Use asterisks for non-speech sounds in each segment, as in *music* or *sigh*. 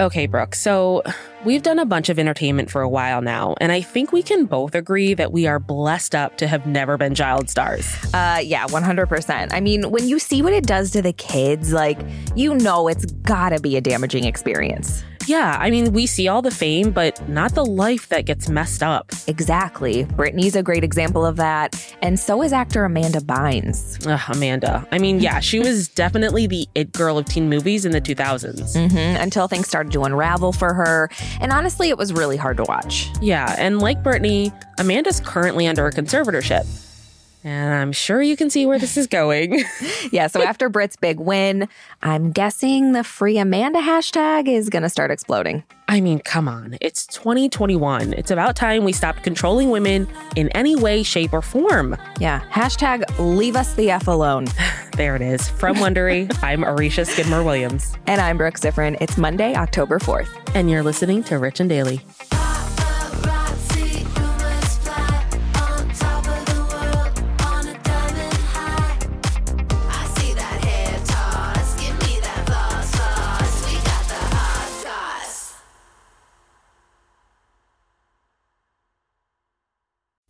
Okay, Brooke. So we've done a bunch of entertainment for a while now, and I think we can both agree that we are blessed up to have never been child stars. Uh, yeah, 100%. I mean, when you see what it does to the kids, like, you know it's gotta be a damaging experience. Yeah, I mean, we see all the fame, but not the life that gets messed up. Exactly. Britney's a great example of that. And so is actor Amanda Bynes. Ugh, Amanda. I mean, yeah, she *laughs* was definitely the it girl of teen movies in the 2000s. Mm-hmm, until things started to unravel for her. And honestly, it was really hard to watch. Yeah, and like Britney, Amanda's currently under a conservatorship. And I'm sure you can see where this is going. *laughs* yeah, so after Brit's big win, I'm guessing the free Amanda hashtag is going to start exploding. I mean, come on. It's 2021. It's about time we stopped controlling women in any way, shape, or form. Yeah, hashtag leave us the F alone. *laughs* there it is. From Wondery, *laughs* I'm Aricia Skidmore Williams. And I'm Brooke Siffrinn. It's Monday, October 4th. And you're listening to Rich and Daily.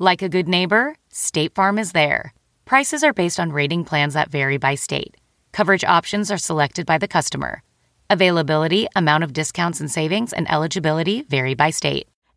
Like a good neighbor, State Farm is there. Prices are based on rating plans that vary by state. Coverage options are selected by the customer. Availability, amount of discounts and savings, and eligibility vary by state.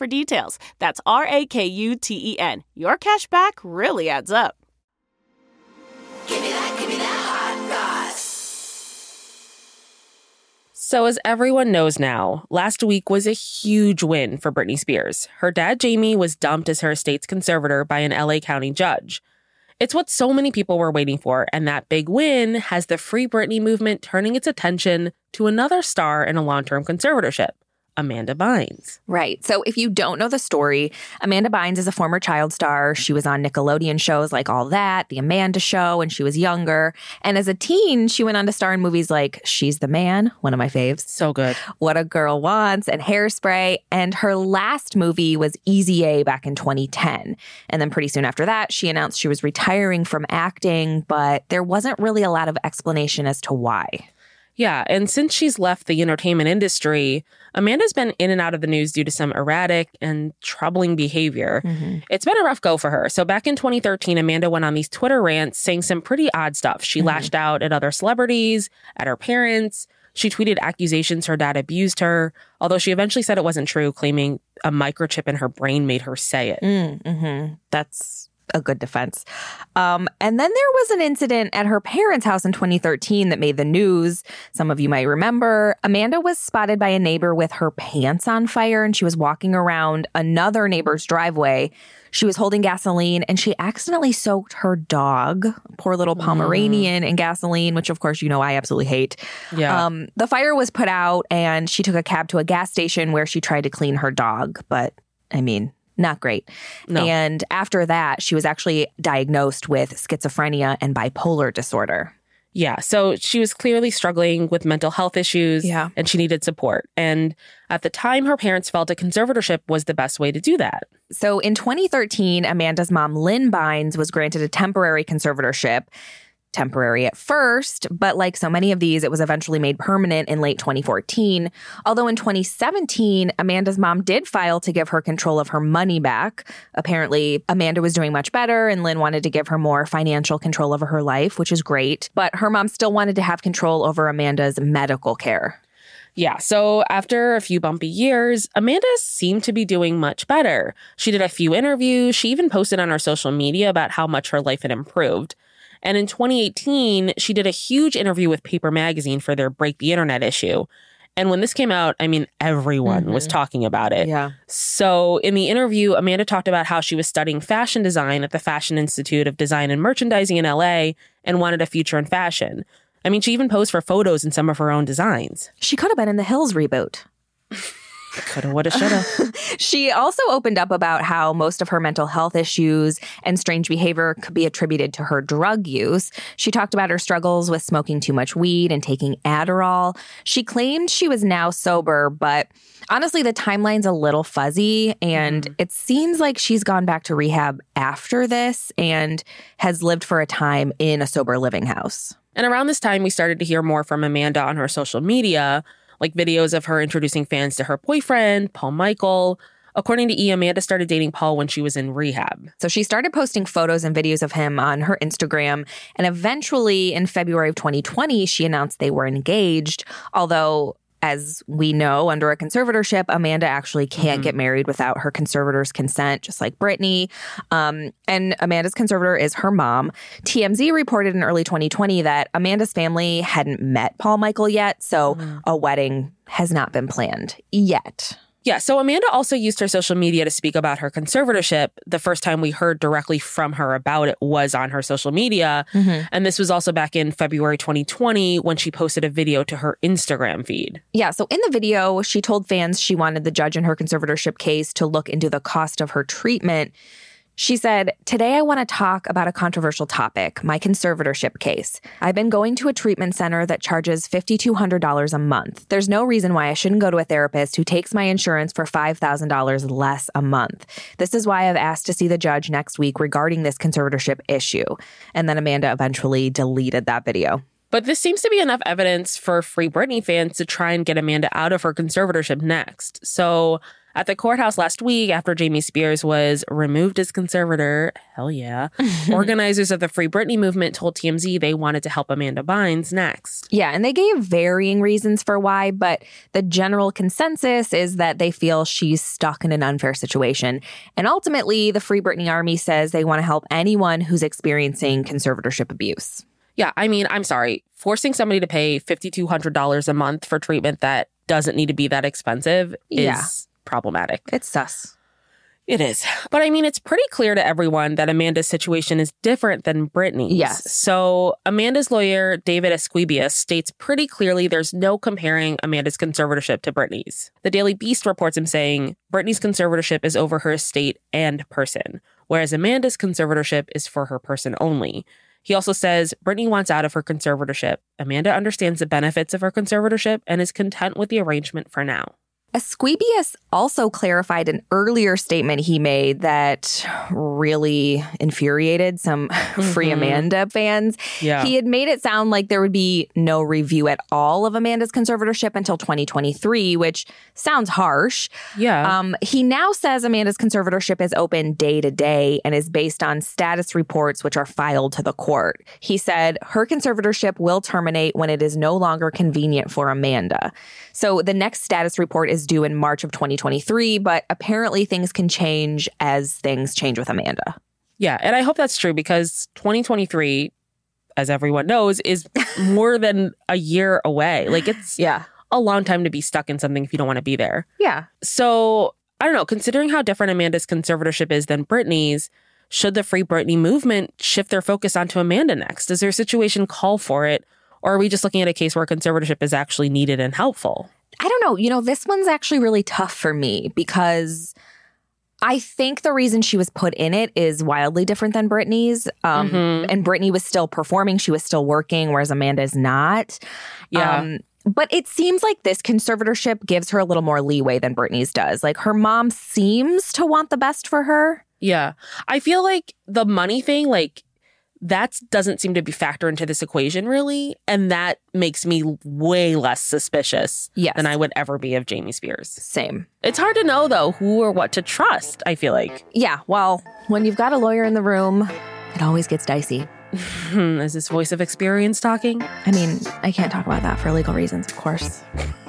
for details. That's R A K U T E N. Your cash back really adds up. Give me that, give me that hot So, as everyone knows now, last week was a huge win for Britney Spears. Her dad, Jamie, was dumped as her estate's conservator by an LA County judge. It's what so many people were waiting for, and that big win has the Free Britney movement turning its attention to another star in a long term conservatorship. Amanda Bynes. Right. So if you don't know the story, Amanda Bynes is a former child star. She was on Nickelodeon shows like All That, The Amanda Show when she was younger. And as a teen, she went on to star in movies like She's the Man, one of my faves. So good. What a Girl Wants and Hairspray. And her last movie was Easy A back in 2010. And then pretty soon after that, she announced she was retiring from acting, but there wasn't really a lot of explanation as to why. Yeah, and since she's left the entertainment industry, Amanda's been in and out of the news due to some erratic and troubling behavior. Mm-hmm. It's been a rough go for her. So back in 2013, Amanda went on these Twitter rants saying some pretty odd stuff. She mm-hmm. lashed out at other celebrities, at her parents. She tweeted accusations her dad abused her, although she eventually said it wasn't true, claiming a microchip in her brain made her say it. Mm-hmm. That's a good defense. Um, and then there was an incident at her parents' house in 2013 that made the news. Some of you might remember. Amanda was spotted by a neighbor with her pants on fire, and she was walking around another neighbor's driveway. She was holding gasoline and she accidentally soaked her dog, poor little mm. Pomeranian, mm. in gasoline, which of course you know I absolutely hate. Yeah. Um, the fire was put out and she took a cab to a gas station where she tried to clean her dog. But I mean, not great. No. And after that, she was actually diagnosed with schizophrenia and bipolar disorder. Yeah. So she was clearly struggling with mental health issues Yeah. and she needed support. And at the time, her parents felt a conservatorship was the best way to do that. So in 2013, Amanda's mom, Lynn Bynes, was granted a temporary conservatorship. Temporary at first, but like so many of these, it was eventually made permanent in late 2014. Although in 2017, Amanda's mom did file to give her control of her money back. Apparently, Amanda was doing much better, and Lynn wanted to give her more financial control over her life, which is great. But her mom still wanted to have control over Amanda's medical care. Yeah. So after a few bumpy years, Amanda seemed to be doing much better. She did a few interviews. She even posted on her social media about how much her life had improved. And in 2018, she did a huge interview with Paper Magazine for their Break the Internet issue. And when this came out, I mean, everyone was mm-hmm. talking about it. Yeah. So, in the interview, Amanda talked about how she was studying fashion design at the Fashion Institute of Design and Merchandising in LA and wanted a future in fashion. I mean, she even posed for photos in some of her own designs. She could have been in the Hills reboot. *laughs* Coulda, woulda, shoulda. *laughs* She also opened up about how most of her mental health issues and strange behavior could be attributed to her drug use. She talked about her struggles with smoking too much weed and taking Adderall. She claimed she was now sober, but honestly, the timeline's a little fuzzy. And mm-hmm. it seems like she's gone back to rehab after this and has lived for a time in a sober living house. And around this time, we started to hear more from Amanda on her social media, like videos of her introducing fans to her boyfriend, Paul Michael. According to E, Amanda started dating Paul when she was in rehab. So she started posting photos and videos of him on her Instagram. And eventually, in February of 2020, she announced they were engaged. Although, as we know, under a conservatorship, Amanda actually can't get married without her conservator's consent, just like Britney. Um, and Amanda's conservator is her mom. TMZ reported in early 2020 that Amanda's family hadn't met Paul Michael yet. So a wedding has not been planned yet. Yeah, so Amanda also used her social media to speak about her conservatorship. The first time we heard directly from her about it was on her social media. Mm-hmm. And this was also back in February 2020 when she posted a video to her Instagram feed. Yeah, so in the video, she told fans she wanted the judge in her conservatorship case to look into the cost of her treatment. She said, Today I want to talk about a controversial topic my conservatorship case. I've been going to a treatment center that charges $5,200 a month. There's no reason why I shouldn't go to a therapist who takes my insurance for $5,000 less a month. This is why I've asked to see the judge next week regarding this conservatorship issue. And then Amanda eventually deleted that video. But this seems to be enough evidence for Free Britney fans to try and get Amanda out of her conservatorship next. So at the courthouse last week, after Jamie Spears was removed as conservator, hell yeah, *laughs* organizers of the Free Britney movement told TMZ they wanted to help Amanda Bynes next. Yeah, and they gave varying reasons for why, but the general consensus is that they feel she's stuck in an unfair situation. And ultimately, the Free Britney Army says they want to help anyone who's experiencing conservatorship abuse. Yeah, I mean, I'm sorry. Forcing somebody to pay $5,200 a month for treatment that doesn't need to be that expensive is Yeah. Problematic. It's sus. It is. But I mean, it's pretty clear to everyone that Amanda's situation is different than Britney's. Yes. So Amanda's lawyer, David Esquibias, states pretty clearly there's no comparing Amanda's conservatorship to Britney's. The Daily Beast reports him saying Britney's conservatorship is over her estate and person, whereas Amanda's conservatorship is for her person only. He also says Britney wants out of her conservatorship. Amanda understands the benefits of her conservatorship and is content with the arrangement for now. Esquibias also clarified an earlier statement he made that really infuriated some *laughs* Free Amanda fans. Yeah. He had made it sound like there would be no review at all of Amanda's conservatorship until 2023, which sounds harsh. Yeah. Um, he now says Amanda's conservatorship is open day to day and is based on status reports which are filed to the court. He said her conservatorship will terminate when it is no longer convenient for Amanda. So the next status report is due in March of 2023, but apparently things can change as things change with Amanda. Yeah, and I hope that's true because 2023, as everyone knows, is *laughs* more than a year away. Like it's Yeah. a long time to be stuck in something if you don't want to be there. Yeah. So I don't know, considering how different Amanda's conservatorship is than Britney's, should the Free Britney movement shift their focus onto Amanda next? Does their situation call for it? Or are we just looking at a case where conservatorship is actually needed and helpful? I don't know. You know, this one's actually really tough for me because I think the reason she was put in it is wildly different than Britney's. Um, And Britney was still performing, she was still working, whereas Amanda is not. Yeah. Um, but it seems like this conservatorship gives her a little more leeway than Britney's does. Like her mom seems to want the best for her. Yeah. I feel like the money thing, like, that doesn't seem to be factor into this equation really. And that makes me way less suspicious Yes. than I would ever be of Jamie Spears. Same. It's hard to know though who or what to trust, I feel like. Yeah. Well, when you've got a lawyer in the room, it always gets dicey. *laughs* Is this voice of experience talking? I mean, I can't talk about that for legal reasons, of course. *laughs*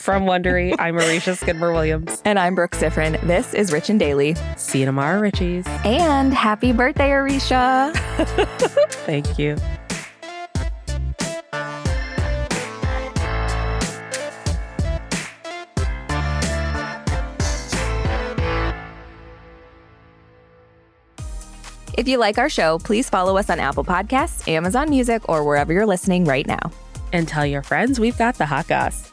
From Wondery, I'm Aricia Skidmore Williams. And I'm Brooke Siffrinn. This is Rich and Daily. See you tomorrow, Richies. And happy birthday, Aricia. *laughs* Thank you. If you like our show, please follow us on Apple Podcasts, Amazon Music, or wherever you're listening right now. And tell your friends we've got the hot goss.